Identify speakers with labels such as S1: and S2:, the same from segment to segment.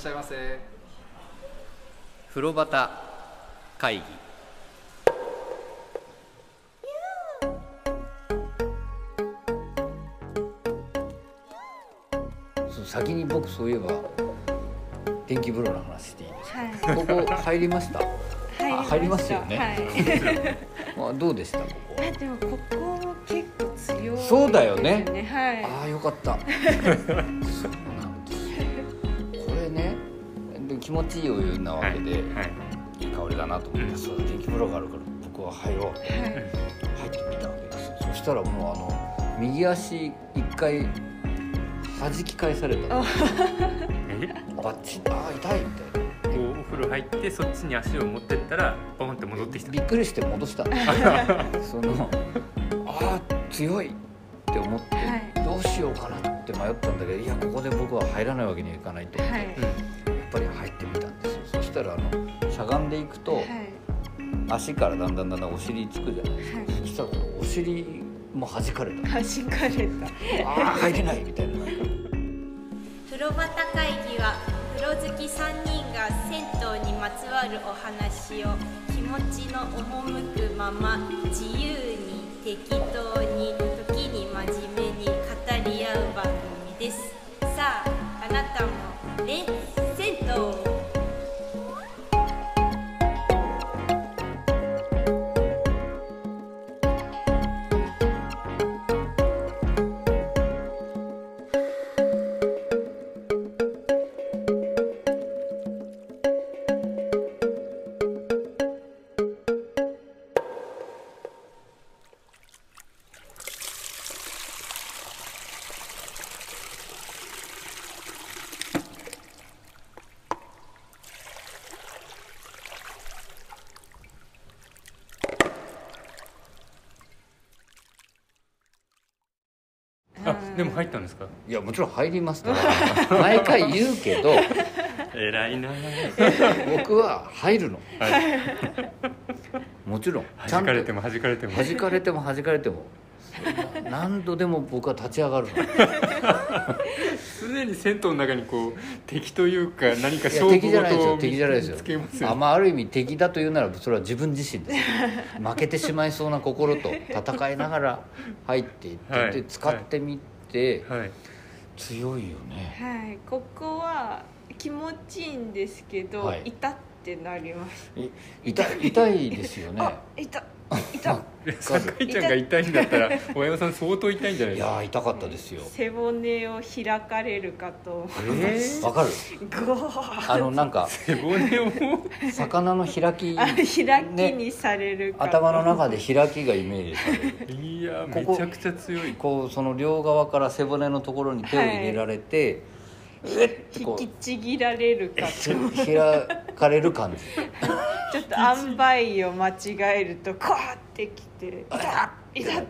S1: しゃいませ。
S2: 風呂端会議。先に僕そういえば電気風呂の話していいですか？
S3: はい。
S2: ここ入りました？あ入りますよね。
S3: はい。
S2: あどうでした？ここ。
S3: あでもここ結構強い、
S2: そうだよね。
S3: はい。
S2: ああよかった気持ちいいお湯なわけで、
S4: はい
S2: い。い香りだなと思って、
S4: うん。
S2: そう電気風呂があるから僕は入ろう。
S3: はい。
S2: 入ってみたわけですよ。そしたらもうあの右足一回弾き返された バッチリああ痛いみたいな。
S4: お風呂入ってそっちに足を持ってったらポンって戻ってきた。
S2: びっくりして戻した。の そのああ強いって思って、
S3: はい。
S2: どうしようかなって迷ったんだけどいやここで僕は入らないわけにはいかないと思って、
S3: はい。
S2: 入ってみたんですよ。そしたらあのしゃがんでいくと、
S3: はい。
S2: 足からだんだんだんだんお尻つくじゃないですか、
S3: はい。
S2: そしたらこのお尻も弾かれた。
S3: 弾かれた。
S2: ああ入れないみたいな
S5: 風呂端会議は風呂好き3人が銭湯にまつわるお話を気持ちの赴くまま自由に適当に時に真面目に語り合う番組です。さああなたもレッツ
S4: 入ったんですか？
S2: いやもちろん入りますから 毎回言うけど
S4: 偉いな。
S2: 僕は入るの。もちろん。
S4: 弾かれても弾かれても。
S2: 弾かれても弾かれても。何度でも僕は立ち上がるの。
S4: 常に銭湯の中にこう敵というか何か勝負
S2: 敵じゃないですよ。敵じゃないですよ。
S4: すよ
S2: あまあ、ある意味敵だというならそれは自分自身です。負けてしまいそうな心と戦いながら入っていって、
S4: はい。
S2: で使ってみて、
S4: はい。
S2: 強いよね。
S3: はい。ここは気持ちいいんですけど、
S2: はい。
S3: 痛ってなります。
S2: い痛い痛いですよね。
S3: あ、痛。痛。
S4: 酒井ちゃんが痛いんだったら大山さん相当痛いんじゃない
S2: い
S4: ですか？
S2: やー痛かったですよ。
S3: 背骨を開かれるかと思い
S2: えー？わかる？
S3: ゴー。
S2: あのなんか
S4: 背骨を？
S2: 魚の開き
S3: あ開きにされるかと、
S2: 頭の中で開きがイメージされる。
S4: いや
S2: ここ
S4: めちゃくちゃ強い。
S2: こうその両側から背骨のところに手を入れられて、うえってこ
S3: 引
S2: う
S3: きちぎられるかと。
S2: 開かれる感じ
S3: ちょっと塩梅を間違えるとこうってきて「痛っ痛っ!」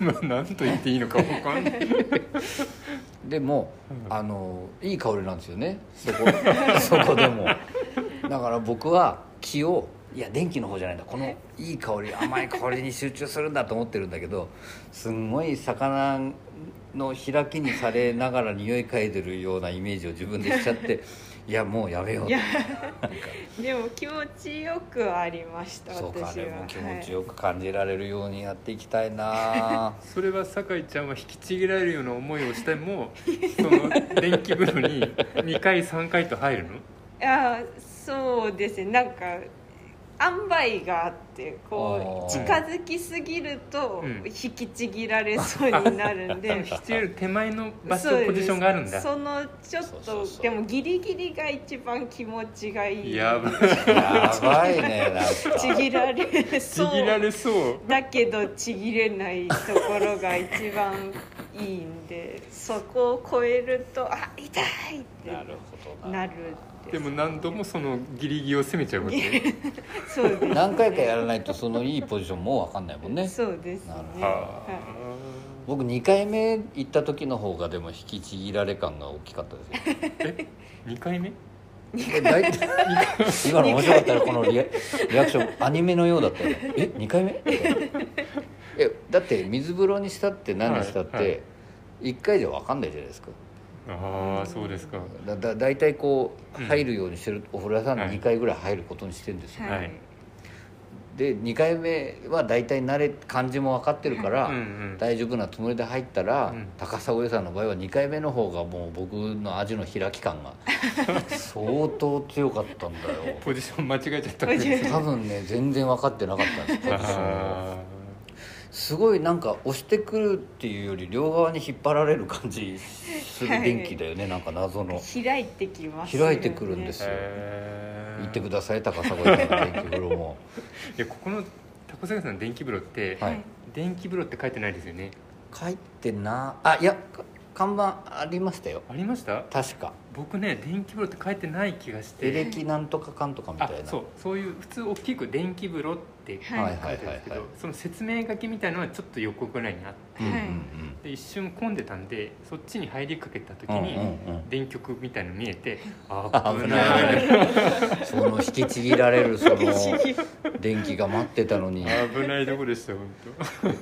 S4: ま あ何と言っていいのか分かんない。
S2: でも、あのいい香りなんですよね。そこ そこでも。だから僕は気をいや電気の方じゃないんだ。このいい香り甘い香りに集中するんだと思ってるんだけどすんごい魚の開きにされながら匂い嗅いでるようなイメージを自分でしちゃって いやもうやめよう
S3: いやでも気持ちよくはありました
S2: そうかあ
S3: 私は。
S2: れも気持ちよく感じられるようにやっていきたいな、
S4: それは酒井ちゃんは引きちぎられるような思いをしても その電気風呂に2回3回と入るの？
S3: いやそうですね。なんか塩梅があってこう近づきすぎると
S4: うん。
S3: 引きちぎられそうになるんで。
S4: 引きちぎる手前の場所
S3: そうです。
S4: ポジションがあるんだ。
S3: そのちょっ
S2: そうそ
S3: と
S2: うそう。
S3: でもギリギリが一番気持ちがいい。
S4: やばい。
S2: やばいね なんか。
S3: ちぎられ
S4: ち
S3: そう。
S4: ぎられそう。
S3: だけどちぎれないところが一番いいんでそこを超えるとあ痛いって
S2: なるほどな。
S3: なるんで
S4: も何度もそのギリギリを攻めちゃうわけ。
S3: そうです
S2: 何回かやらないとそのいいポジションもう分かんないもんね。
S3: そうですね。
S2: なるほ
S4: は
S3: は
S2: 僕2回目行った時の方がでも引きちぎられ感が大きかったですよ。
S4: え？2回目？
S2: え大体今の面白かったらこのリアリアクションアニメのようだったよね。え？2回目？えだって水風呂にしたって何にしたって、
S4: はいはい。
S2: 1回じゃ分かんないじゃないですか
S4: ああそうですか。
S2: だだ大体こう
S4: うん。
S2: 入るようにしてる、お風呂屋さんで
S4: はい。
S2: 2回ぐらい入ることにしてるんですよ、
S3: はい、
S4: はい
S2: で2回目は大体慣れ感じも分かってるから、
S4: うんうん
S2: 大丈夫なつもりで入ったら、
S4: うん。
S2: 高砂湯さんの場合は2回目の方がもう僕の味の開き感が 相当強かったんだよ。
S4: ポジション間違えちゃった
S2: 多分ね全然分かってなかったんです。ポジションすごいなんか押してくるっていうより両側に引っ張られる感じする電気だよね、なんか謎の。
S3: 開いてきますよね。
S2: 開いてくるんです
S4: ー。
S2: よ行ってください高砂湯さんの電気風呂も。
S4: いやここの高崎さんの電気風呂って、
S2: はい。
S4: 電気風呂って書いてないですよね。
S2: 書いてなあいやか看板ありましたよ。
S4: ありました？
S2: 確か。
S4: 僕ね電気風呂って書いてない気がして。
S2: エレキなんとかかんとかみた
S4: あ
S2: いな。
S4: そう。そういう普通大きく電気風呂って書いて
S3: はい
S4: あるんですけ
S2: はい。はいはい
S4: どその説明書きみたいのはちょっと横ぐらいにあって
S3: はい。
S4: で一瞬混んでたんでそっちに入りかけた時に電極みたいの見えて あ
S2: 危
S4: 危
S2: な
S4: ない。い
S2: その引きちぎられるその 電気が待ってたのに。
S4: 危ないとこでした本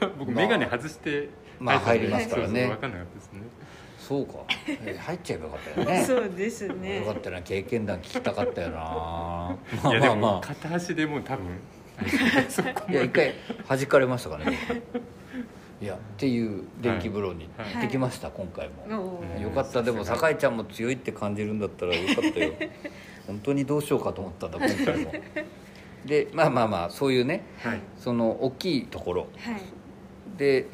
S4: 当。僕眼鏡外して
S2: まあ
S4: 入
S2: りますからね。
S4: 分かんなかったですね。
S2: そうか。え入っちゃえばよかったよね。
S3: そうですね。
S2: よかったな経験談聞きたかったよな。まあ
S4: いやでも
S2: まあまあ。
S4: 片足でもう多分
S2: いや一回弾かれましたからね。いやっていう電気風呂に
S4: はい。
S2: 行ってきました、今回も、
S3: おー。
S2: よかった。でも酒井ちゃんも強いって感じるんだったらよかったよ。本当にどうしようかと思ったんだ今回も。でまあまあまあそういうね
S4: はい。
S2: その大きいところ。
S3: はい。
S2: で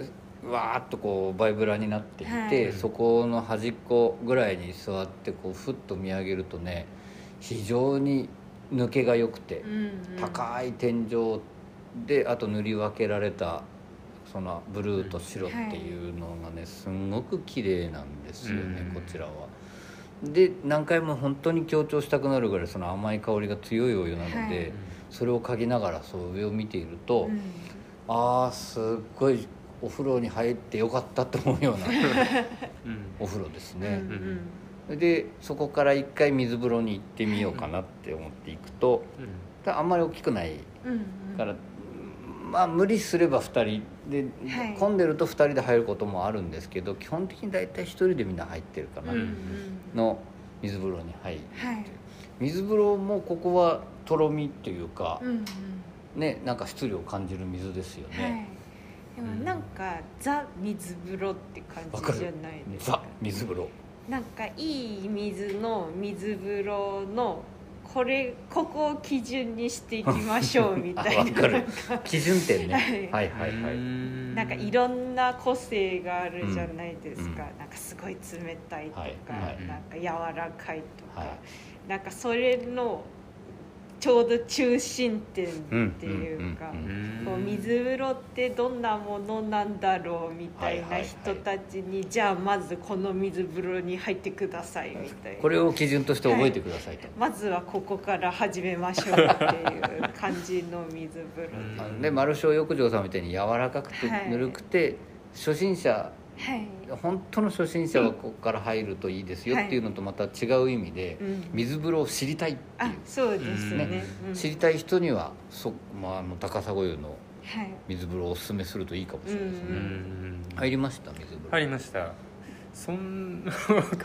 S2: わーっとこうバイブラになっていて、
S3: はい。
S2: そこの端っこぐらいに座ってこうふっと見上げるとね非常に抜けが良くて、
S3: うんうん。
S2: 高い天井であと塗り分けられたそのブルーと白っていうのがねすんごく綺麗なんですよね、
S4: うん
S2: こちらは。で何回も本当に強調したくなるぐらいその甘い香りが強いお湯なので、
S3: はい。
S2: それを嗅ぎながらそう上を見ていると、
S3: うん。
S2: ああすっごいお風呂に入ってよかったと思うような
S4: う ん
S2: お風呂です
S3: うん
S2: ね、
S3: うん
S2: でそこから一回水風呂に行ってみようかなって思っていくとあんまり大きくない
S3: うんうん。
S2: から、まあ無理すれば2人で、
S3: はい。
S2: 混んでると2人で入ることもあるんですけど基本的に大体1人でみんな入ってるかな、
S3: うんうん。
S2: の水風呂に入って、
S3: はい。
S2: 水風呂もここはとろみっていうか
S3: う、んうん。
S2: ねなんか質量を感じる水ですよ
S3: はい。
S2: ね、
S3: でもなんかザ水風呂って感じじゃないです
S2: ザ水風呂
S3: なんかいい水の水風呂のこれここを基準にしていきましょうみ
S2: あ
S3: たいな。
S2: わかる。基準点ね。
S3: はい。
S2: はいはいはい。
S3: なんかいろんな個性があるじゃないですか、
S2: うん。
S3: なんかすごい冷たいとか、
S2: はい。
S4: はい。
S3: なんか柔らかいとか、
S2: はい。
S3: なんかそれのちょうど中心点っていうか、水風呂ってどんなものなんだろうみたいな
S2: はいはいはい
S3: 人たちに、じゃあまずこの水風呂に入ってくださいみたいな。
S2: これを基準として覚えてくださいと、
S3: まずはここから始めましょうっていう感じの水風呂で、
S2: 丸小浴場さんみたいに柔らかくて
S3: はい。
S2: ぬるくて、初心者
S3: はい、
S2: 本当の初心者はここから入るといいですよっていうのとまた違う意味で、
S3: うん。
S2: 水風呂を知りたいって
S3: あ
S2: いう、
S3: そうですね。
S2: ね
S3: うん。
S2: 知りたい人にはそ、まあ、あの高砂湯の
S3: はい。
S2: 水風呂をおすすめするといいかもしれないですね、
S3: うん。
S4: うん
S2: 入りました水風呂。
S4: 入りました。そんな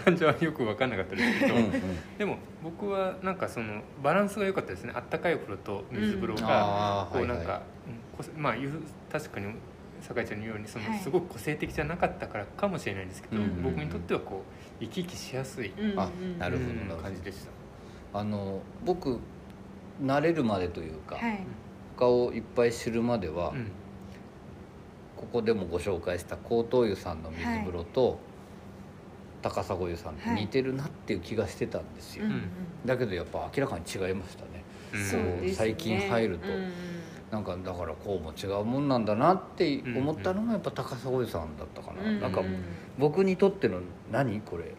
S4: 感じはよく分かんなかったですけど、
S2: うんうん。
S4: でも僕はなんかそのバランスが良かったですね。あったかいお風呂と水風呂
S2: うん
S4: がこうなんか、
S2: はいはい。
S4: うんこせまあゆ確かに酒井ちゃんのようにその
S3: はい。
S4: すごく個性的じゃなかったからかもしれないんですけど、
S2: うん。うんうん
S4: 僕にとってはこう生き生きしやすい、
S3: うんうん
S2: あなるほど。
S4: うん。
S2: な
S4: 感じでした。
S2: あの僕慣れるまでというか、
S3: はい。
S2: 他をいっぱい知るまでは、
S4: うん。
S2: ここでもご紹介した高等湯さんの水風呂と、高砂湯さんって似てるなっていう気がしてたんですよ、
S3: うん。うん
S2: だけどやっぱ明らかに違いましたね。
S4: うん
S3: そう
S2: 最近入ると。
S3: うんうん
S2: なんかだからこうも違うもんなんだなって思ったのがやっぱ高砂湯さんだったかな、
S3: うん
S2: なんか僕にとっての何これ？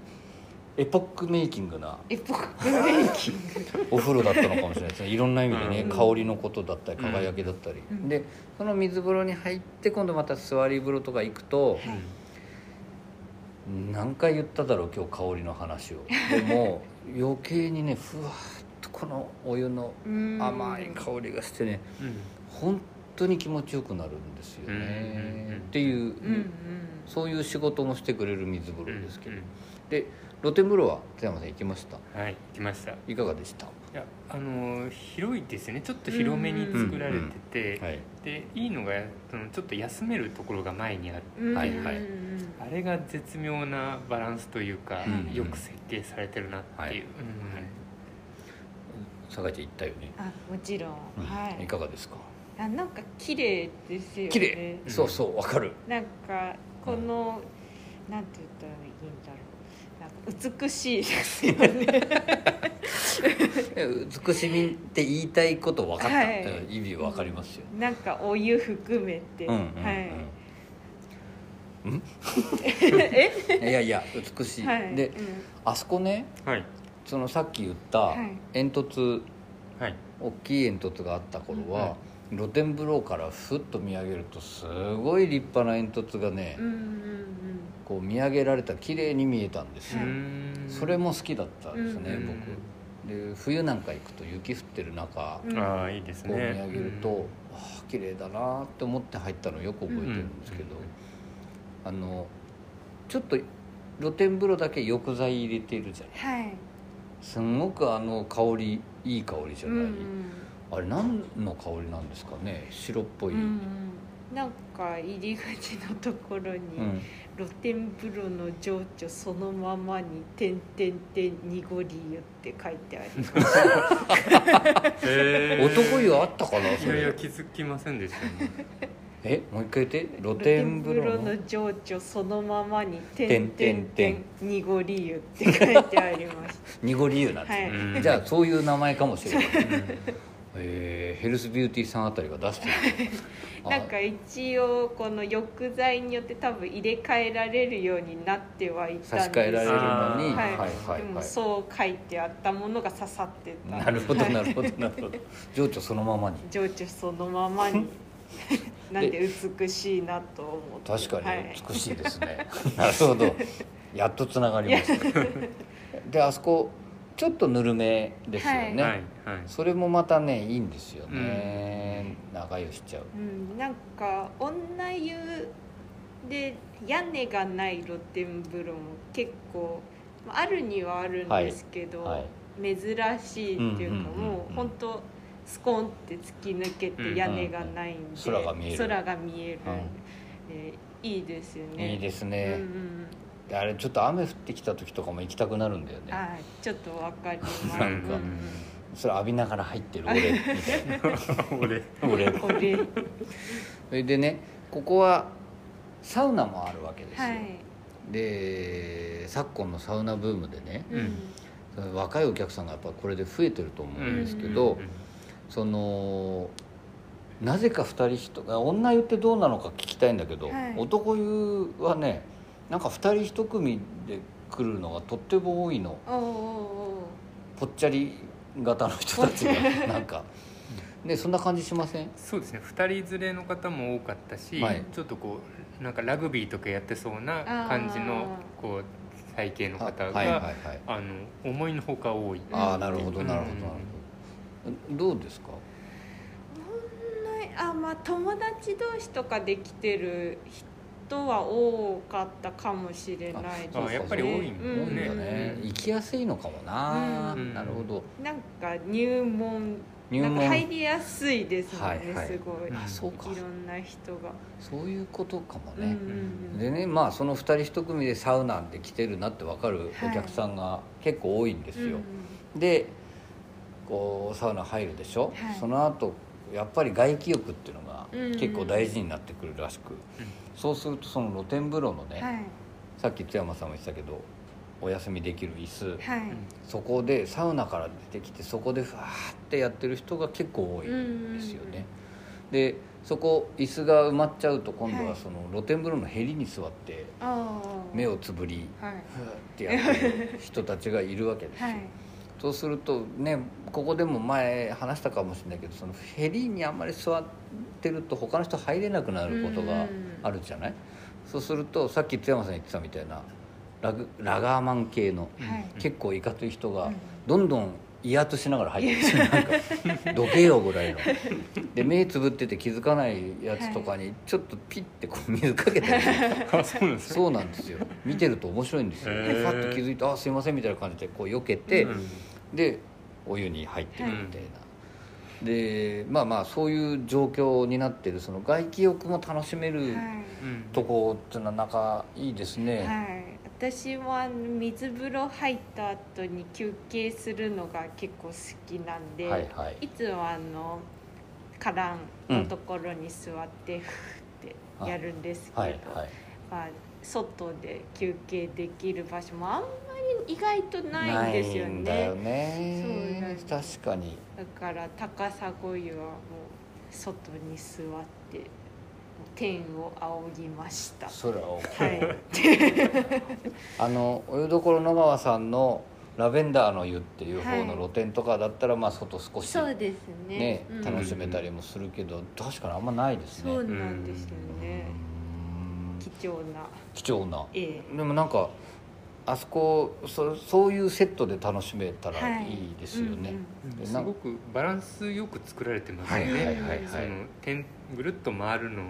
S2: エポックメイキングな。
S3: エポックメイキング。
S2: お風呂だったのかもしれないですね。いろんな意味でね、
S4: うん。
S2: 香りのことだったり輝きだったり、
S3: うん。
S2: でその水風呂に入って今度また座り風呂とか行くと、
S3: はい
S2: 何回言っただろう今日香りの話を。でも 余計にねふわっとこのお湯の
S3: うん
S2: 甘い香りがしてね
S4: うん
S2: 本当に気持ちよくなるんですよね、っていう、
S3: うんうん。
S2: そういう仕事もしてくれる水風呂ですけど、
S4: うん
S2: で露天風呂は津山さん行きました？
S4: はい来ました。い
S2: いかがでした、
S4: やあのー広いですね。ちょっと広めに作られてて、
S2: はい。
S4: でいいのがそのちょっと休めるところが前にある。
S3: うん
S2: はいはい。
S3: うん
S4: あれが絶妙なバランスというか、
S2: うん
S4: よく設計されてるなっていう、
S2: はい。
S4: うん
S2: 酒井ちゃん行ったよね、
S3: あもちろん。はい。
S2: いかがですか？
S3: あなんか綺麗ですよね。
S2: 綺麗、
S4: うん
S2: そうそうわかる。
S3: なんかこの、なんて言ったらいいんだろう。なんか美しいですよね。
S2: 美しみって言いたいこと分かった、
S3: はい。
S2: 意味分かりますよ、
S3: なんかお湯含めて、
S2: うんうんうん。
S3: はい。
S2: いやいや美しい、
S3: はい。
S2: で
S3: うん。
S2: あそこね
S4: はい。
S2: そのさっき言った
S3: はい。
S2: 煙突。
S4: はい。
S2: 大きい煙突があった頃は、露天風呂からふっと見上げるとすごい立派な煙突がね、
S3: うんうん
S2: こう見上げられた綺麗に見えたんですよ、
S3: はい
S2: それも好きだったんですね、
S4: うん
S2: 僕。で冬なんか行くと雪降ってる中、
S3: うん
S4: ああいいです
S2: こう見
S4: ね
S2: 上げると、ああ綺麗だなって思って入ったのをよく覚えてるんですけど、あのちょっと露天風呂だけ浴剤入れてるじゃない。
S3: はい。
S2: すんごくあの香りいい香りじゃない、
S3: うんうん
S2: あれ何の香りなんですかね？白っぽい、
S3: うんうん。なんか入り口のところに、
S2: うん。
S3: 露天風呂の情緒そのままに「てんてんてん濁り湯」って書いてあります。
S2: 男湯あったかないそ
S4: やいや
S2: れ
S4: 気づきませんでした。ね
S2: えもう一回言って。露
S3: 露
S2: 天
S3: 天風呂
S2: 風呂の
S3: の情緒そのままに「て
S2: てん
S3: んてん
S2: てん
S3: 濁り湯」って書いてありまし
S2: 濁り湯なんですね、
S3: はい。
S4: うん
S2: じゃあそういう名前かもしれない、えーヘルスビューティーさんあたりが出してる。
S3: たなんか一応この浴剤によって多分入れ替えられるようになってはいたんです。
S2: 差し替えられるのに。
S4: あー
S2: はい
S3: でも
S2: はい。
S3: そう書いてあったものが刺さってた。
S2: なるほど
S3: はい。
S2: なるほどなるほど。情緒そのままに。
S3: 情緒そのままに。なんで美しいなと思って。
S2: 確かに
S3: はい。
S2: 美しいですね、なるほど。やっとつながりました であそこちょっとぬるめですよね、
S4: はいはい
S2: それもまたねいいんですよね、長湯しちゃう。
S3: うん、なんか女湯で屋根がない露天風呂も結構まああるにはあるんですけど、
S2: はい。
S3: 珍しいっていうか、
S2: うんうんうんうん。
S3: もう本当スコンって突き抜けて屋根がないんで、
S2: 空が見える。
S3: 空が見える。でいいですよね。
S2: いいです
S3: うん
S2: ね、
S3: うん。
S2: であれちょっと雨降ってきた時とかも行きたくなるんだよね。
S3: あちょっとわかります。
S2: なんか
S3: うん
S2: それ浴びながら入ってる俺。みたいな
S4: 俺。
S2: 俺。それでねここはサウナもあるわけですよ、
S3: はい、
S2: で昨今のサウナブームでね
S3: うん。
S2: 若いお客さんがやっぱこれで増えてると思うんですけど、そのなぜか2人1女湯ってどうなのか聞きたいんだけど、
S3: はい。
S2: 男湯はねなんか2人1組で来るのがとっても多いの。ぽっちゃり型の人たちがなんか。ねそんな感じしません？
S4: そうですね。2人連れの方も多かったし、
S2: はい。
S4: ちょっとこうなんかラグビーとかやってそうな感じの
S3: あ
S4: こう体型の方が、
S2: はいはいはい
S4: あの思いのほか多い、
S2: ああなるほどなるほどなるほど。どうですか？
S3: あまあ友達同士とかで来てる人は多かったかもしれないですね。
S4: あやっぱり多いんだね。
S3: うん。
S2: ね。行きやすいのかもな、
S3: うん。
S2: なるほど。
S3: なんか入門
S2: 入門。
S3: なんか入りやすいですもんね、
S2: はいはい。
S3: すごい。
S2: あそうか。
S3: いろんな人が、
S2: そういうことかも
S3: うんう
S2: ね、
S3: ん。
S2: でねまあその2人1組でサウナで来てるなって分かるお客さんが結構多いんですよ、でこうサウナ入るでしょ、
S3: はい。
S2: その後やっぱり外気浴っていうのが
S3: うん
S2: 結構大事になってくるらしく、そうするとその露天風呂のね、
S3: はい。
S2: さっき津山さんも言ってたけどお休みできる椅子、
S3: はい。
S2: そこでサウナから出てきてそこでファーってやってる人が結構多いんですよね、でそこ椅子が埋まっちゃうと今度
S3: は
S2: はい。その露天風呂のへりに座って目をつぶり
S3: はい。
S2: ふーってやってる人たちがいるわけですよ、
S3: はい
S2: そうするとねここでも前話したかもしれないけどそのヘリにあんまり座ってると他の人入れなくなることがあるじゃない、そうするとさっき津山さん言ってたみたいなラグラガーマン系の
S3: はい。
S2: 結構いかつい人が
S3: うん。
S2: どんどん威圧しながら入ってる。んですよなんかどけよぐらいの。で目つぶってて気づかないやつとかにちょっとピッてこう水かけたり
S4: あそうなんですね。
S2: そうなんですよ。見てると面白いんですよ。
S4: へー。
S2: パッと気づいて「あすいません」みたいな感じでこう避けて、
S4: うん
S2: でお湯に入ってるみたいな、でまあまあそういう状況になってるその外気浴も楽しめる
S3: はい。
S4: うん
S2: とこっていうのは仲いいですね、
S3: はい、私もあの水風呂入った後に休憩するのが結構好きなんで、
S2: はいはい。
S3: いつもあの花壇のところに座ってふーってやるんですけど、
S2: はいはい。
S3: まあ、外で休憩できる場所もあんまり意外とないんですよ
S2: ないんだよ
S3: ね。
S2: ね
S3: そう
S2: 確かに。
S3: だから高砂湯はもう外に座って天を仰ぎました。
S2: 空を
S3: はい。
S2: あのお湯どころ野川さんのラベンダーの湯っていう方の露店とかだったら、まあ外少し
S3: そうですね。
S2: ね
S3: うん。
S2: 楽しめたりもするけど確かにあんまないですね。
S3: そうなんですよね。
S2: うん。
S3: 貴重な
S2: 貴重な。
S3: え
S2: でもなんかあそこそそういうセットで楽しめたら
S3: はい。
S2: いいですよね、
S4: うん
S2: です
S4: ごくバランスよく作られてますよね、
S2: はいはいはいはい。
S4: その点ぐるっと回るのに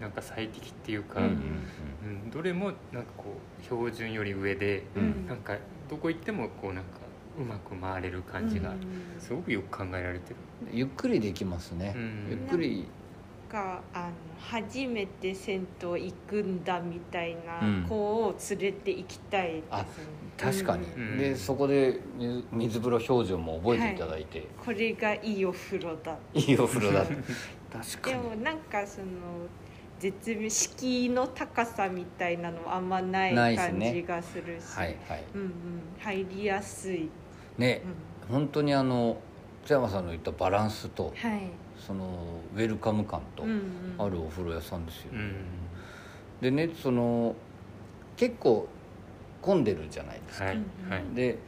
S4: なんか最適っていうか、
S2: うん
S4: うんどれもなんかこう標準より上で、
S2: うん。うん
S4: なんかどこ行ってもこうなんかうまく回れる感じが
S3: うん。
S4: すごくよく考えられてる、
S2: ゆっくりできますね、
S4: うん。
S2: ゆっくり
S3: があの初めて銭湯行くんだみたいな
S2: うん。
S3: 子を連れて行きたいですね、
S2: あ確かに、
S4: うん。
S2: でそこで水水風呂標準も覚えてい。ただいて、
S3: これがいいお風呂だ
S2: い、いお風呂だ 確かに。
S3: でもなんかその絶妙敷居の高さみたいなのあんまない
S2: ないっすね。
S3: 感じがするし、
S2: はいはい。
S3: うんうん、入りやすい、
S2: ね。
S3: うん、
S2: 本当にあの津山さんの言ったバランスと
S3: はい、
S2: そのウェルカム感と
S3: うんうん。
S2: あるお風呂屋さんですよ、
S4: うん。
S2: でねその結構混んでるじゃないですか、
S4: はい
S3: うん
S4: はい。
S2: で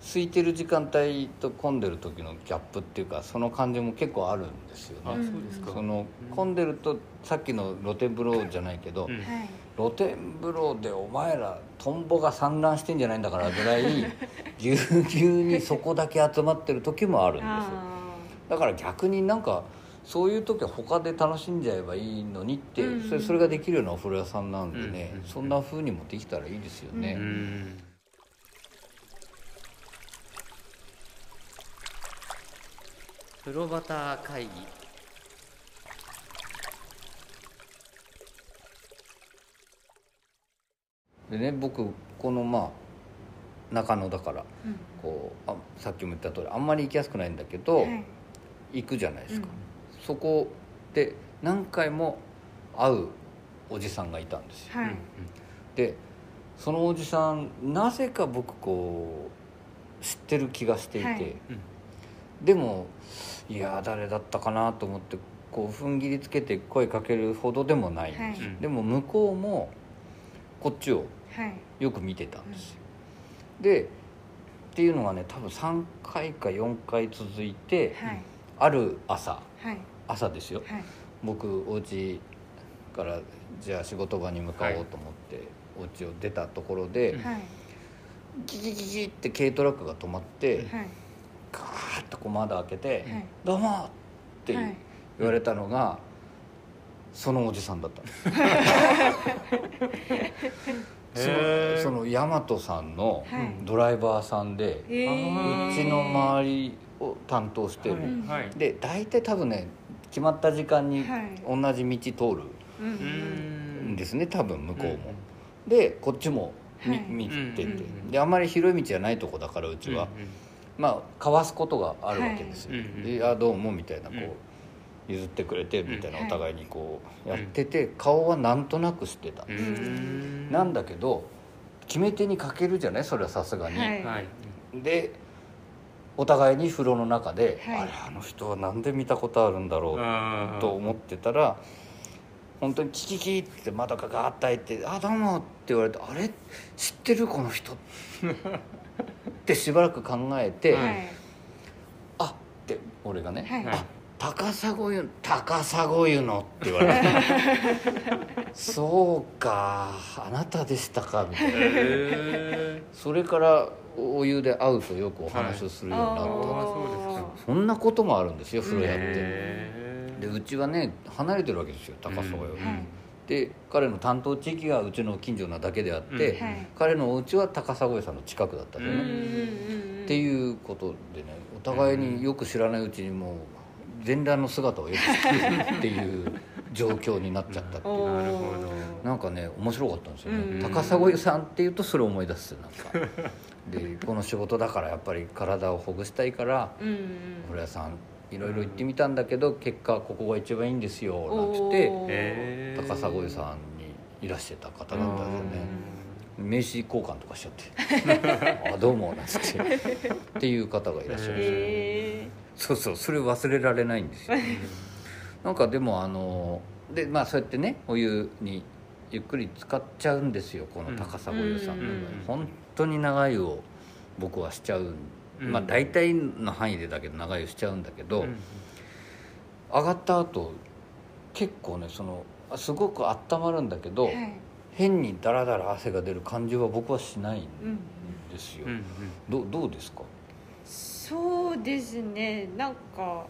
S2: 空いてる時間帯と混んでる時のギャップっていうかその感じも結構あるんですよ
S4: あ
S2: ね、その
S4: うん
S2: 混んでるとさっきの露天風呂じゃないけど、
S4: うん。
S3: はい。
S2: 露天風呂でお前らトンボが産卵してんじゃないんだからぐらい ぎゅうぎゅうにそこだけ集まってる時もあるんですよ。
S3: あ
S2: だから逆になんかそういう時は他で楽しんじゃえばいいのにって、
S3: うん
S2: それそれができるようなお風呂屋さんなんでね、
S4: うん
S2: そんな風にもできたらいいですよね、
S4: うん。
S2: 風呂端会議。でね僕このまあ中野だから
S3: うん。
S2: こうあさっきも言った通りあんまり行きやすくないんだけど、
S3: はい
S2: 行くじゃないですか、
S3: うん。
S2: そこで何回も会うおじさんがいたんですよ。
S3: はい。
S2: でそのおじさんなぜか僕こう知ってる気がしていて、
S3: はい。
S2: でもいや誰だったかなと思ってこう踏ん切りつけて声かけるほどでもないんです。よ、
S4: はい。
S2: でも向こうもこっちを
S3: はい。
S2: よく見てたんですよ、でっていうのがね多分3回か4回続いて、
S3: はい
S2: ある朝。
S3: はい。
S2: 朝ですよ。
S3: はい。
S2: 僕お家からじゃあ仕事場に向かおうと思って、お家を出たところで、
S4: うん
S3: はい。
S2: ギギギギって軽トラックが止まって、
S3: はい。
S2: ガーッとこう窓開けて
S3: はい「
S2: どうも!」って
S3: はい。
S2: 言われたのがそのおじさんだったんですその大和さんの
S3: はい。
S2: ドライバーさんで、
S3: えー。
S2: うちの周りを担当してる、
S4: はいはい。
S2: で大体多分ね決まった時間に
S3: はい。
S2: 同じ道通る。
S3: うん。
S2: ですね多分向こうも、
S4: うん。
S2: でこっちもみ、
S3: はい。
S2: 見てて、
S4: うん
S2: であんまり広い道じゃないとこだからうちは、まあ交わすことがあるわけですよ、で「あどうも」みたいなこう、
S4: うん
S2: 譲ってくれてみたいな
S3: うん。
S2: お互いにこうやってて、顔はなんとなく知ってた、なんだけど決め手にかけるじゃない？それはさすがに、でお互いに風呂の中で「
S3: はい。
S2: あれあの人はなんで見たことあるんだろう」と思ってたら本当にキキキって窓がガーッと開いて「あどうも」って言われて「あれ？知ってるこの人」ってしばらく考えて「
S3: はい
S2: あって俺がね「
S3: はい
S4: はい
S2: あ高砂湯高砂湯の」って言われて「そうかあなたでしたか」みたいな。
S4: へ
S2: それからお湯で会うとよくお話をするようになった、
S4: ああそうですか。
S2: そんなこともあるんですよ風呂屋って。
S4: へ
S2: でうちはね離れてるわけですよ高砂より、
S4: うん。
S3: はい。
S2: で彼の担当地域がうちの近所なだけであって、
S4: うん。
S3: はい。
S2: 彼のお家は高砂さんの近くだったんだよね、っていうことでねお互いによく知らないうちにもう全裸の姿をよく知ってるっていう状況になっちゃったっていう。
S4: なるほど。
S2: なんかね面白かったんですよね、
S3: うん。
S2: 高砂湯さんっていうとそれを思い出すなんかでこの仕事だからやっぱり体をほぐしたいから
S3: うんうん。
S2: お風呂屋さんいろいろ行ってみたんだけど結果ここが一番いいんですよなんつって高砂湯さんにいらしてた方だったんですよね。名刺交換とかしちゃって「あどうも」なんつって。っていう方がいらっしゃるんですよ
S3: へ
S2: そうそうそれ忘れられないんですよ。なんかでもあのでまあそうやってねお湯にゆっくり使っちゃうんですよこの高砂湯さんの場合、
S3: うん。
S2: 本当に長湯を僕はしちゃうん、
S4: うん。
S2: まあ大体の範囲でだけど長湯しちゃうんだけど、
S4: うん。
S2: 上がった後結構ねそのあすごく温まるんだけど、
S3: ーはい。
S2: 変にダラダラ汗が出る感じは僕はしないん
S3: うん
S2: ですよ、
S4: うんうん
S2: どうどうですか？
S3: そうですね。なんか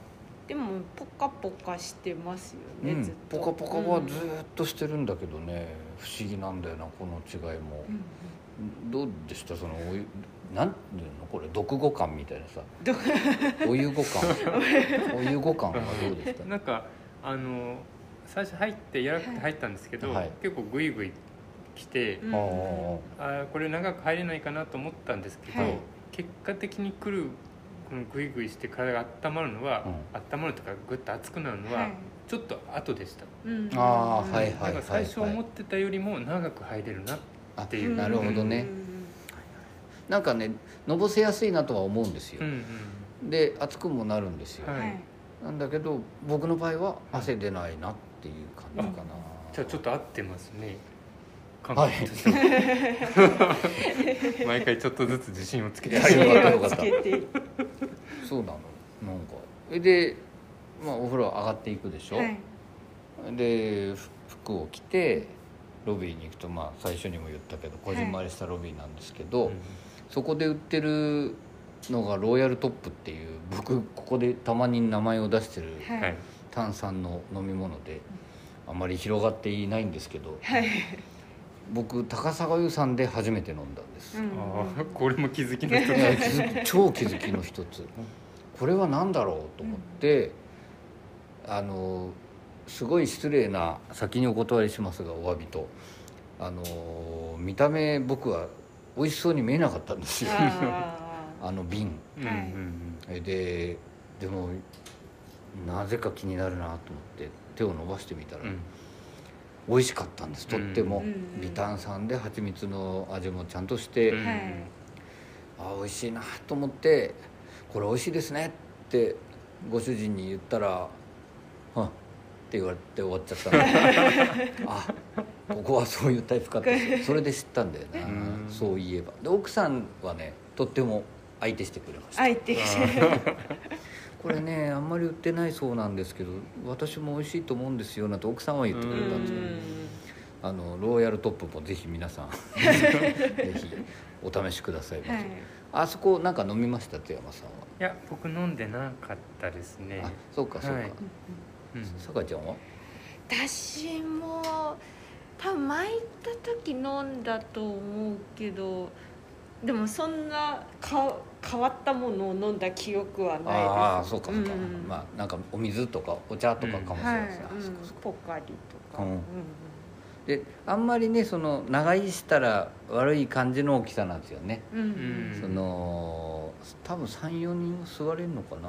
S3: でもポカポカしてますよね、
S2: うん。
S3: ずっと。
S2: ポカポカはずーっとしてるんだけどね、不思議なんだよなこの違いも。
S3: うん、
S2: どうでした？そのお湯なんていうの？これ読語感みたいなさ。
S3: ど
S2: お湯語感。お湯語感はどうでした
S4: なんかあの最初入って柔らかくて入ったんですけど、
S2: はい。
S4: 結構グイグイ来て、
S3: うん。
S2: あ
S4: これ長く入れないかなと思ったんですけど、
S3: はい。
S4: 結果的に来るこのグイグイして体が温まるのは、温まるとかグッと熱くなるのは、
S3: はい。
S4: ちょっと後でした、
S3: うん。
S2: ああはいはいはい
S4: 最初思
S2: はい
S4: ってたよりも長く入れるな
S2: あ
S4: っていう。
S2: なるほどね。
S3: うん
S2: なんかねのぼせやすいなとは思うんですよ。
S4: うんうん。
S2: で熱くもなるんですよ、
S4: はい。
S3: はい
S2: なんだけど僕の場合は汗出ないなっていう感じかな、
S4: じゃあちょっと合ってますね。感
S2: はい。
S4: 覚としては毎回ちょっとずつ自信をつけて。
S2: い。やよかったよかった
S3: つけて
S2: そうなの。なんか。えで、まあ、お風呂上がっていくでしょ、
S3: はい。
S2: でふ服を着てロビーに行くと、まあ、最初にも言ったけどこじんまりしたロビーなんですけど、
S4: うん。
S2: そこで売ってるのがロイヤルトップっていう僕ここでたまに名前を出してる
S3: はい。
S4: はい
S2: 炭酸の飲み物であまり広がっていないんですけど
S3: はい。
S2: 僕高砂湯さんで初めて飲んだんです、
S3: うん。
S4: ああこれも気づきの一つ。
S2: いや気づき超気づきの一つ。これは何だろうと思って、あのすごい失礼な先にお断りしますがお詫びと。あの見た目僕は美味しそうに見えなかったんですよ。
S3: あ
S2: あの瓶。
S4: うん
S3: はい。
S2: ででもなぜか気になるなと思って手を伸ばしてみたら、
S4: うん。うん
S2: 美味しかったんですとっても、
S3: うん
S2: 微炭酸で蜂蜜の味もちゃんとして、
S4: うん。
S3: ーはい
S2: あ美味しいなと思って「これ美味しいですね」ってご主人に言ったら「はっ」って言われて終わっちゃったの。あここはそういうタイプかってそれで知ったんだよな
S4: うん
S2: そういえば。で奥さんはねとっても相手してくれました。
S3: 相手が
S2: これねあんまり売ってないそうなんですけど私も美味しいと思うんですよなんて奥さんは言ってくれたんですけどあのローヤルトップもぜひ皆さん ぜひお試しくださいませ、
S3: はい
S2: あそこなんか飲みました？津山さん
S4: いや僕飲んでなかったですね。
S2: は、あそうかそうか、
S4: はい。うん
S2: さかちゃんは？
S3: 私も多分前行った時飲んだと思うけどでもそんなか変わったものを飲んだ記憶はないです。
S2: ああそうかそうか、
S3: ん
S2: まあなんかお水とかお茶とかかもしれ
S3: は
S2: ないいですね、あ
S3: うん。
S2: そこそこ。
S3: ポカリとか、
S2: うん。
S3: うん
S2: であんまりねその長居したら悪い感じの大きさなんですよね、
S3: うん
S4: うん
S2: その多分34人は座れるのかな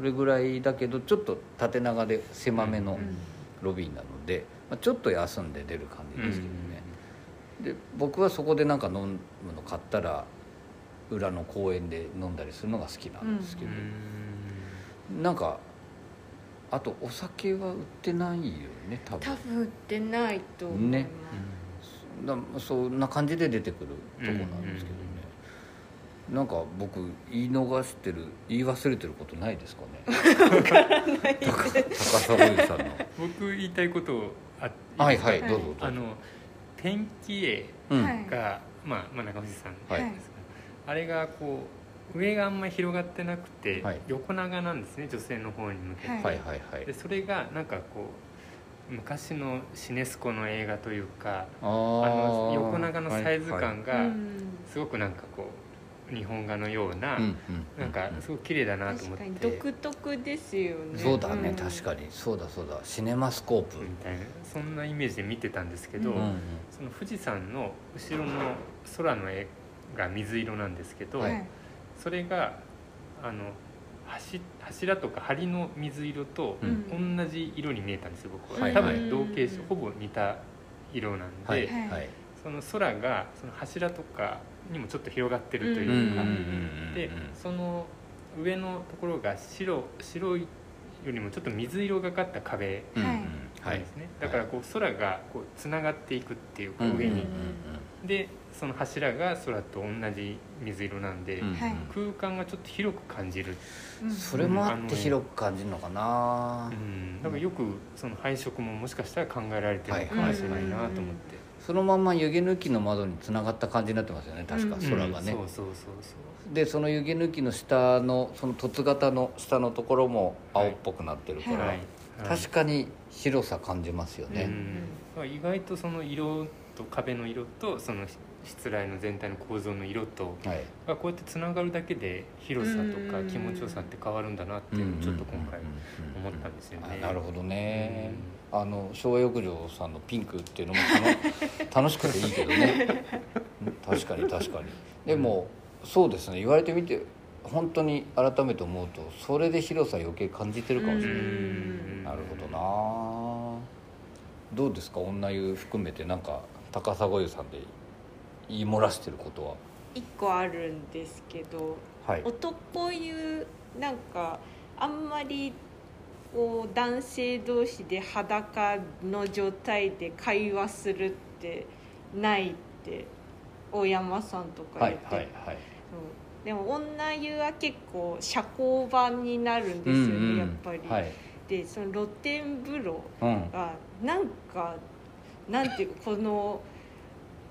S2: それぐらいだけどちょっと縦長で狭めの
S3: うん。
S2: ロビーなので、まあ、ちょっと休んで出る感じ
S4: うん
S2: ですけどね、で僕はそこでなんか飲むの買ったら裏の公園で飲んだりするのが好きなんですけ
S4: う
S2: ど、
S4: ん。
S2: なんかあとお酒は売ってないよね多分。
S3: 多分売ってないと思います、
S2: ね。だそんな感じで出てくるとこなんですけどね、なんか僕言い逃してる言い忘れてることないですかね？高高砂湯さんの。
S4: 僕言いたいことあ
S2: はいはい
S3: はい
S2: どうぞどうぞ。
S4: あの天気絵
S2: うん。
S3: はい
S4: がまあ、まあ、中藤さん
S2: はい。
S4: ですが、あれがこう上があんまり広がってなくて、
S2: はい。
S4: 横長なんですね女性の方に向けて、
S3: はい。
S2: はいはいはい。
S4: でそれがなんかこう昔のシネスコの映画というか
S2: あ
S4: あの
S2: ー
S4: 横長のサイズ
S2: はいはい。
S4: 感が
S3: うん。
S4: すごくなんかこう日本画のような、
S2: うんうん
S4: なんかすごく綺麗だなと思
S3: 確
S4: って。
S3: かに独特ですよね。
S2: そうだね、
S3: ん。
S2: 確かに。そうだそうだ。シネマスコープ、
S4: みたいな。そんなイメージで見てたんですけど、
S3: うん
S2: うん
S4: その富士山の後ろの空の絵が水色なんですけど、
S3: はい。
S4: それがあの柱柱とか梁の水色と
S2: うん。
S4: 同じ色に見えたんですよ僕は、
S2: はい
S4: 多
S3: はい。
S4: 分同型色ほぼ似た色なんで、
S2: はい
S3: はい
S2: はい。
S4: その空がその柱とかにもちょっと広がってると
S2: うん
S4: いうか、でその上のところが白白いよりもちょっと水色がかった壁
S2: うんうん
S3: はい
S2: はい。
S4: なんですね、だからこう空がこうつながっていくっていうか
S2: うん
S4: 上に、
S3: うん
S4: でその柱が空と同じ水色なんで、
S2: うんうん。
S3: はい。
S4: 空間がちょっと広く感じる、
S3: うん。
S2: それもあって広く感じるのかな、
S4: うん、だからよくその配色ももしかしたら考えられてるのかもしれないなと思って、
S2: そのまんま湯気抜きの窓につながった感じになってますよね確か
S3: うん
S2: 空がね、
S4: うん。そうそうそうそう。
S2: でその湯気抜きの下のその凸型の下のところも青っぽくなってるから、
S3: はい。
S4: はい。
S2: 確かに広さ感じますよね、
S4: 意外とその色と壁の色とその室内の全体の構造の色と
S2: はい。
S4: がこうやってつながるだけで広さとか
S3: うん。
S4: 気持ちよさって変わるんだなっていうのをちょっと今回思ったんですよね。
S2: あなるほどね、あの昭和浴場さんのピンクっていうのも楽楽しくていいけどね。確かに確かに。でもそうですね。言われてみて本当に改めて思うとそれで広さ余計感じてるかもしれない、
S4: うん。
S2: なるほどな。どうですか？女湯含めてなんか高砂湯さんで言い漏らしてることは。
S3: 一個あるんですけど
S2: はい。
S3: 男湯なんかあんまりこう男性同士で裸の状態で会話するってないって大山さんとか
S2: はい
S3: 言って、
S2: はいはい
S3: でも女湯は結構社交場になるんですよね、
S2: うんうん。
S3: やっぱり。
S2: はい。
S3: でその露天風呂
S2: うん。
S3: がなんかなんていうかこの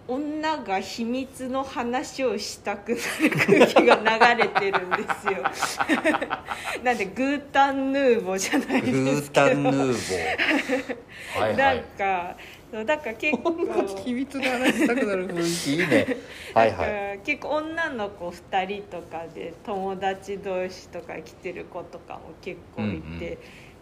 S3: 女が秘密の話をしたくなる空気が流れてるんですよ。なんでグータンヌーボじゃない
S2: グ
S3: ですけど。
S2: ータンヌーボー。はいは
S3: なん
S2: い
S3: かそうだから結構。
S2: 秘密の話したくなる雰囲気。いいね。はいはい。
S3: 結構女の子2人とかで友達同士とか来てる子とかも結構いて、
S2: うんうん。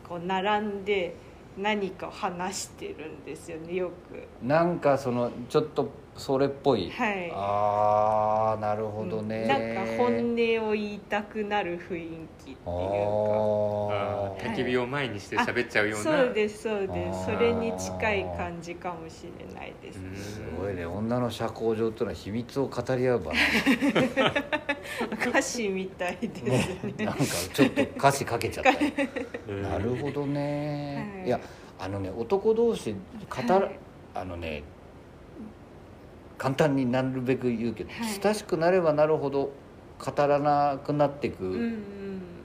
S3: こう並んで何かを話してるんですよねよく。
S2: なんかそのちょっとそれっぽい、
S3: はい。
S2: ああなるほどね、
S3: なんか本音を言いたくなる雰囲気っていうか。
S4: 焚き火を前にして喋っちゃうような、
S3: そうですそうです。それに近い感じかもしれないです。
S4: うん
S2: すごいね。女の社交場っていうのは秘密を語り合う場。
S3: 歌詞みたいです
S2: ね。
S3: ね
S2: ねなんかちょっと歌詞かけちゃった。なるほどね、
S3: はい。
S2: い、やあのね男同士語ら、
S3: はい。
S2: あのね簡単になるべく言うけど、
S3: はい。
S2: 親しくなればなるほど語らなくなってい
S3: うんうん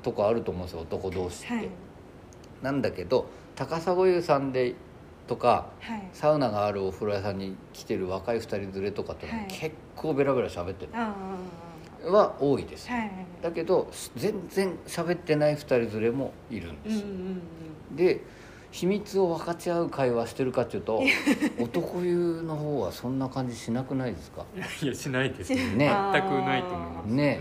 S2: くとこあると思うんですよ男同士って、
S3: はい。
S2: なんだけど高砂湯さんでとか
S3: はい。
S2: サウナがあるお風呂屋さんに来てる若い二人連れとかと、結構ベラベラ喋ってる。は多いです、
S3: あはい
S2: だけど全然喋ってない二人連れもいるんです。よ、
S3: うんうんうん。
S2: で秘密を分かち合う会話してるかっていうと 男湯の方はそんな感じしなくないですか？
S4: いやしないです。ね。
S2: ね
S4: 全くないと思います。
S2: ね。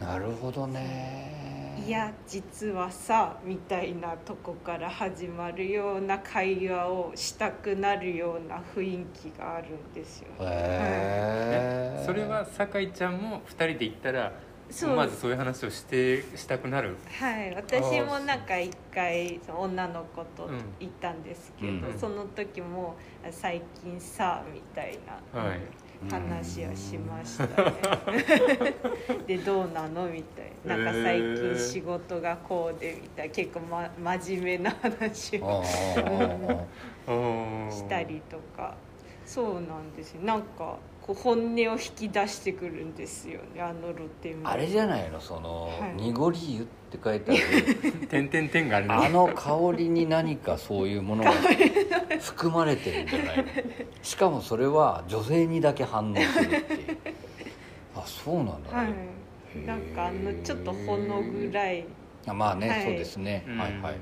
S4: うん。
S2: なるほどね。
S3: いや実はさみたいなとこから始まるような会話をしたくなるような雰囲気があるんですよ
S2: へえ
S4: それは酒井ちゃんも2人で行ったら
S3: そう。
S4: まずそういう話をしてしたくなる。
S3: はい。私もなんか一回その女の子と
S4: うん。
S3: 行ったんですけど、
S2: うん。
S3: その時も「最近さ」みたいな
S4: はい。
S3: 話をしましたね。でどうなのみたいな。なんか最近仕事がこうでみたいな。結構、ま、真面目な話
S2: あ
S3: を したりとか。そうなんですよ。なんかこう本音を引き出してくるんですよねあの露天
S2: あれじゃないの？その「
S3: はい。
S2: 濁り湯」って書いてある。
S4: 点々点がある
S2: あの香りに何かそういうものが 含まれてるんじゃないの？しかもそれは女性にだけ反応するっていう。あそうなんだ
S3: は
S2: ね、
S3: いなんかあのちょっとほの暗い。
S2: あまあね、
S3: はい。
S2: そうですね、
S4: うん。
S2: はいはい。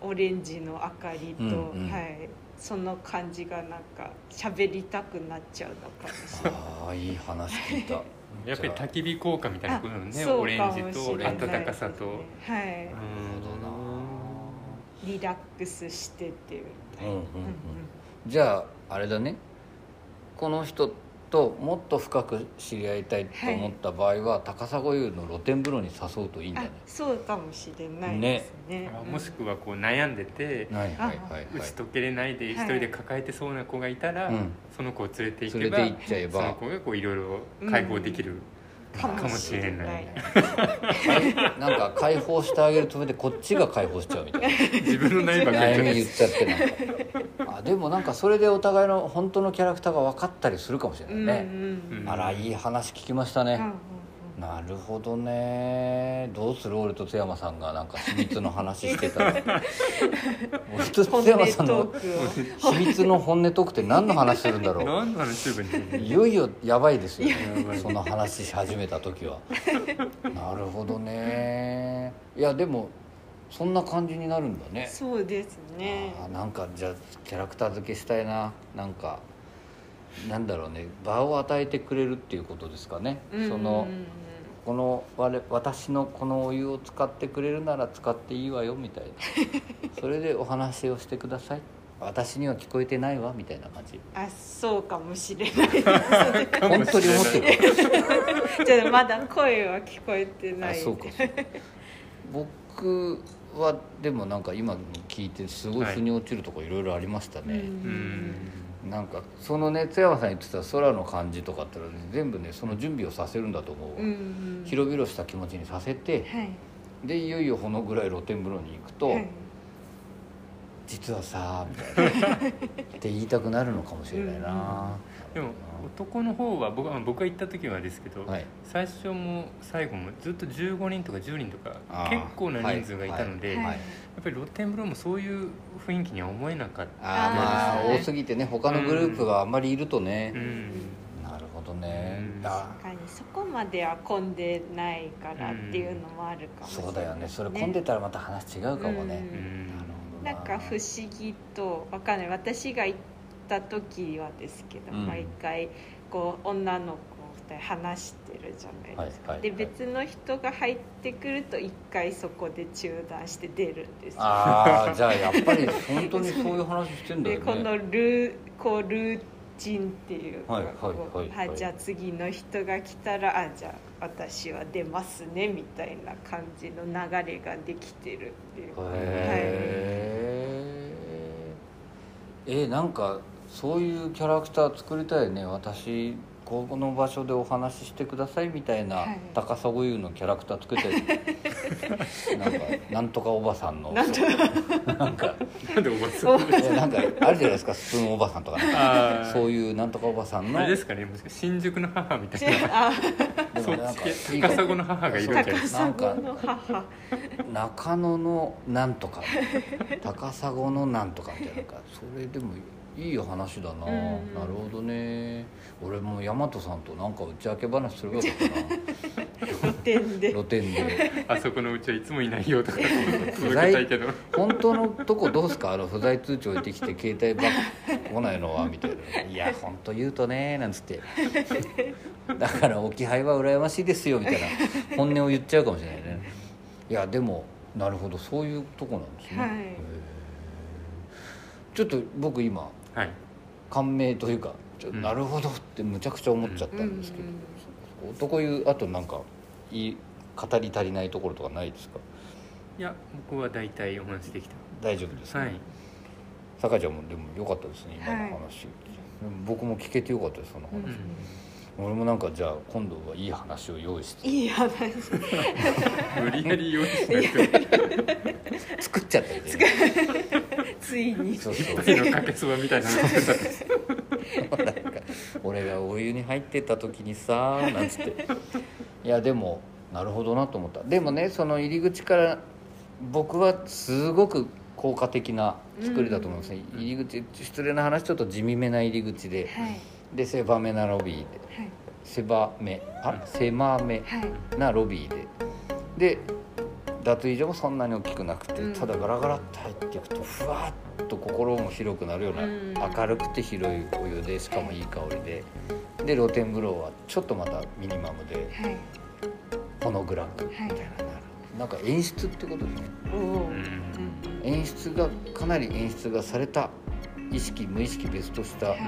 S3: あのオレンジの明かりと、
S2: うんうん。
S3: はい、その感じがなんか喋りたくなっちゃうのかもしれない。
S2: ああいい話聞いた。
S4: やっぱり焚き火効果みたいなことなのね。オレンジと暖かさと。
S3: ですねはい
S4: うん
S3: リラックスしてっていう。
S2: うん。うんうん
S3: うん。
S2: じゃああれだね。この人ともっと深く知り合いたいと思った場合は、高砂湯の露天風呂に誘うといいんだ
S3: あ
S2: ね
S3: そうかもしれないですね。
S4: あもしくはこう悩んでて
S2: はいはいはい。はい
S4: 打ち解けれないで一人で抱えてそうな子がいたら、
S2: うん。
S4: その子を連れていけば
S2: 連れて行っちゃえば。
S4: その子がこういろいろ解放できる、
S3: かもしれない。
S2: はい。なんか解放してあげるとめでこっちが解放しちゃうみたいな。
S4: 自分の悩みばっかり
S2: 悩み
S4: 言
S2: 言っちゃってなんか。あでもなんかそれでお互いの本当のキャラクターが分かったりするかもしれ
S3: うん
S2: ないね、
S3: うん
S4: うん。
S2: あらいい話聞きましたね、
S3: うんうん
S2: なるほどね。どうする？俺と津山さんがなんか秘密の話してたら。俺と
S3: 本
S2: 津山さんの秘密の本音トークって何の話するんだろう？
S4: 何の話すればいいんだろう？
S2: いよいよやばいですよね。その話し始めた時は。なるほどね。いやでもそんな感じになるんだね。
S3: そうですね。
S2: あーなんかじゃあキャラクター付けしたいな。なんかなんだろうね。場を与えてくれるっていうことですかね、
S3: うん
S2: その
S3: うん。うん
S2: この我私のこのお湯を使ってくれるなら使っていいわよみたいな。それでお話をしてください。私には聞こえてないわみたいな感じ。
S3: あそうかもしれないです。ね
S2: 本当に思ってる。
S3: じゃあまだ声は聞こえてない
S2: あそうかそうか。僕はでもなんか今聞いてすごい腑に落ちるとこいろいろありましたね、
S4: うん
S2: なんかそのね津山さん言ってた空の感じとかってのはね全部ねその準備をさせるんだと思うわ、
S3: うんうん
S2: 広々した気持ちにさせて
S3: はい。
S2: でいよいよほのぐらい露天風呂に行くと、
S3: はい
S2: 実はさみたいな。って言いたくなるのかもしれないな、
S4: でも男の方は僕は僕が行った時はですけど、
S2: はい。
S4: 最初も最後もずっと15人とか10人とか結構な人数がいたので、
S3: はい。
S4: やっぱり露天風呂もそういう雰囲気には思えなかった
S2: ああまあ多すぎてね他のグループがあんまりいるとね。
S4: う、ん。
S2: なるほどね、
S4: うん。
S2: あ。
S3: 確かにそこまでは混んでないからっていうのもあるかもしれない、
S2: そうだよね。それ混んでたらまた話違うかもね、
S3: うん。
S2: なるほど
S3: なんか不思議とわかんない。私が行った時はですけど、
S2: うん。
S3: 毎回こう女の子2人話してるじゃないですか、
S2: はいはいはい。
S3: で別の人が入ってくると1回そこで中断して出るんですよ。
S2: ああじゃあやっぱり本当にそういう話してんだよね。
S3: でこのルーこうルーチンっていうか
S2: はいはいはいはい。
S3: あじゃあ次の人が来たらあじゃあ私は出ますねみたいな感じの流れができてるっていう。か
S2: へええなんかそういうキャラクター作りたいね。私ここの場所でお話ししてくださいみたいな、
S3: はい。
S2: 高砂優のキャラクター作りたい。なんかなんとかおばさんの。
S3: なんと
S2: なんか。
S4: なんでおばさん
S2: なんかあるじゃないですか。スプーンおばさんとかそういうなんとかおばさんの。
S4: あれですかね新宿の母みたいな。
S3: あ
S4: そっ
S2: でもなんか
S4: 高砂の母がいるみたいな
S3: 高砂の母。
S2: 中野のなんとか。高砂のなんとかみたいなそれでもいい話だな、
S3: うん
S2: なるほどね。俺も大和さんとなんか打ち明け話すればよかったな。
S3: 露店で。
S2: 露店で。
S4: あそこのうちはいつもいないよとか。
S2: 不在
S4: たいけど。
S2: 本当のとこどうすか？あの不在通知置いてきて携帯ばっ来ないのは？みたいな。いや。本当言うとねなんつって。だから置き配は羨ましいですよ。みたいな。本音を言っちゃうかもしれないね。いやでもなるほど。そういうとこなんですね、
S3: はい。
S2: ちょっと僕今
S4: はい
S2: 感銘というかなるほどってむちゃくちゃ思っちゃったんですけど、男湯あとなんかいい語り足りないところとかないですか？
S4: いや僕は大体お話できた。
S2: 大丈夫です、ね。
S4: はい。
S2: 酒井ちゃんもでも良かったですね今の話、
S3: はい
S2: 僕も聞けてよかったですその話、
S3: うん。
S2: 俺もなんかじゃあ今度はいい話を用意して。
S3: いい話。
S4: 無理やり用意しなくて
S2: 作っちゃったりね
S3: ついに。
S2: そうそう
S4: 一杯のかけそばみたいな。の作った
S2: なんか俺がお湯に入ってた時にさなんつって。いやでもなるほどなと思った。でもねその入り口から僕はすごく効果的な作りだと思いますね、入り口失礼な話ちょっと地味めな入り口で。
S3: はい。
S2: で狭めなロビーで。
S3: はい。
S2: 狭め。あ狭め
S3: はい。
S2: なロビーで。で脱衣所もそんなに大きくなくて、
S3: うん。
S2: ただガラガラって入っていくとふわっと心も広くなるような、
S3: うん。
S2: 明るくて広いお湯でしかもいい香りで。で露天風呂はちょっとまたミニマムで
S3: はい。
S2: ホノグラムみたいなのがある、なんか演出ってことですね。演出がかなり演出がされた意識無意識別とした、
S3: はい。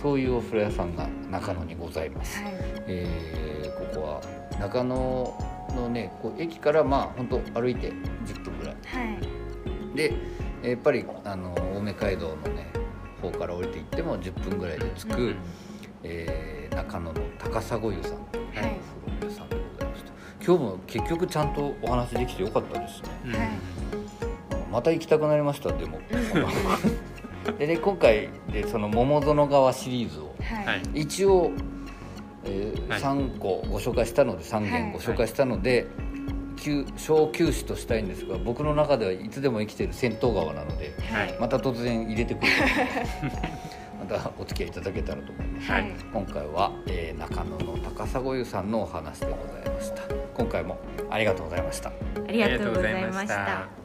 S2: そういうお風呂屋さんが中野にございます、
S3: はい。
S2: えーここは中野のねこう駅からまあ本当歩いて10分ぐらい。
S3: はい。
S2: でやっぱりあの青梅街道のね方から降りていっても10分ぐらいで着く、
S3: うん
S2: えー中野の高砂湯さん、
S3: はい。
S2: お風呂屋さんでございました今日も結局ちゃんとお話できてよかったですね。
S4: うん。
S3: はい
S2: また行きたくなりましたでも。でね今回でその桃園川シリーズを
S3: はい。
S4: はい。
S2: 一応、えー
S4: はい。
S2: 3個ご紹介したので3
S3: はい。
S2: 件ご紹介したので、旧小休止としたいんですが僕の中ではいつでも生きている銭湯川なので
S4: はい。
S2: また突然入れてくると思いますまたお付き合いいただけたらと思います。
S3: はい。
S2: 今回は、えー中野の高砂湯さんのお話でございました。今回もありがとうございました。
S3: ありがとうございました